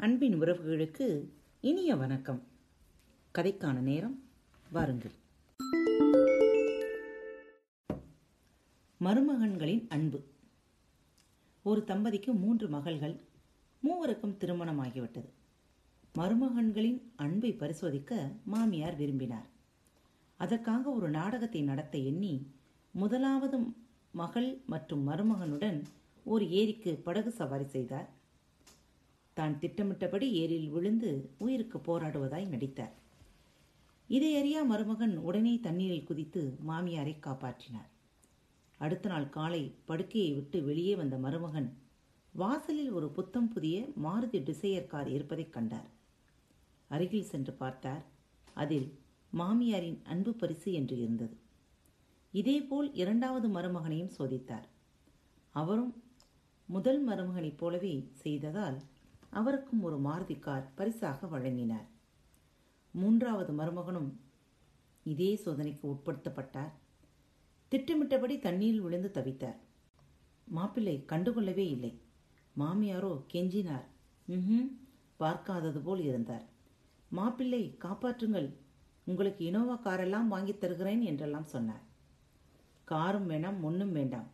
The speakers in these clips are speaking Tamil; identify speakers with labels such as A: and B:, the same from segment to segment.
A: அன்பின் உறவுகளுக்கு இனிய வணக்கம். கதைக்கான நேரம் வாருங்கள். மருமகன்களின் அன்பு. ஒரு தம்பதிக்கு மூன்று மகள்கள் மூவருக்கும் திருமணமாகிவிட்டது. மருமகன்களின் அன்பை பரிசோதிக்க மாமியார் விரும்பினார். அதற்காக ஒரு நாடகத்தை நடத்த எண்ணி முதலாவது மகள் மற்றும் மருமகனுடன் ஒரு ஏரிக்கு படகு சவாரி செய்தார். தான் திட்டமிட்டபடி ஏரியில் விழுந்து உயிருக்கு போராடுவதாய் நடித்தார். இதை அறியா மருமகன் உடனே தண்ணீரில் குதித்து மாமியாரை காப்பாற்றினார். அடுத்த நாள் காலை படுக்கையை விட்டு வெளியே வந்த மருமகன் வாசலில் ஒரு புத்தம் புதிய மாருதி டிசையர் கார் இருப்பதைக் கண்டார். அருகில் சென்று பார்த்தார். அதில் மாமியாரின் அன்பு பரிசு என்று இருந்தது. இதேபோல் இரண்டாவது மருமகனையும் சோதித்தார். அவரும் முதல் மருமகனைப் போலவே செய்ததால் அவருக்கும் ஒரு மாருதி கார் பரிசாக வழங்கினார். மூன்றாவது மருமகனும் இதே சோதனைக்கு உட்படுத்தப்பட்டார். திட்டமிட்டபடி தண்ணீரில் விழுந்து தவித்தார். மாப்பிள்ளை கண்டுகொள்ளவே இல்லை. மாமியாரோ கெஞ்சினார். ம் பார்க்காதது போல் இருந்தார். மாப்பிள்ளை காப்பாற்றுங்கள். உங்களுக்கு இனோவா காரெல்லாம் வாங்கித் தருகிறேன் என்றெல்லாம் சொன்னார். காரும் வேண்டாம் ஒன்றும் வேண்டாம்.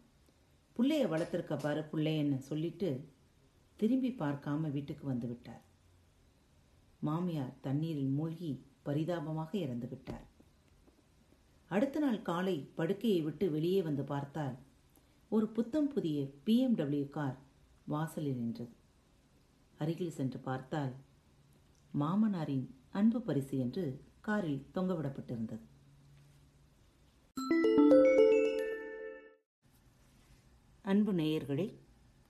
A: புள்ளைய வளர்த்திருக்க பாரு புள்ளையன்னு சொல்லிட்டு திரும்பி பார்க்காம வீட்டுக்கு வந்து விட்டார். மாமியார் தண்ணீரில் மூழ்கி பரிதாபமாக இறந்து விட்டார். அடுத்த நாள் காலை படுக்கையை விட்டு வெளியே வந்து பார்த்தால் ஒரு புத்தம் புதிய பிஎம்டபிள்யூ கார் வாசலில் நின்றது. அருகில் சென்று பார்த்தால் மாமனாரின் அன்பு பரிசு என்று காரில் தொங்கவிடப்பட்டிருந்தது. அன்பு நேயர்களே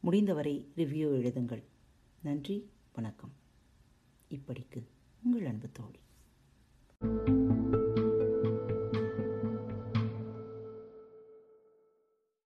A: முடிந்தவரை ரிவ்யூ எழுதுங்கள். நன்றி வணக்கம். இப்படிக்கு உங்கள் அன்பு தோழி.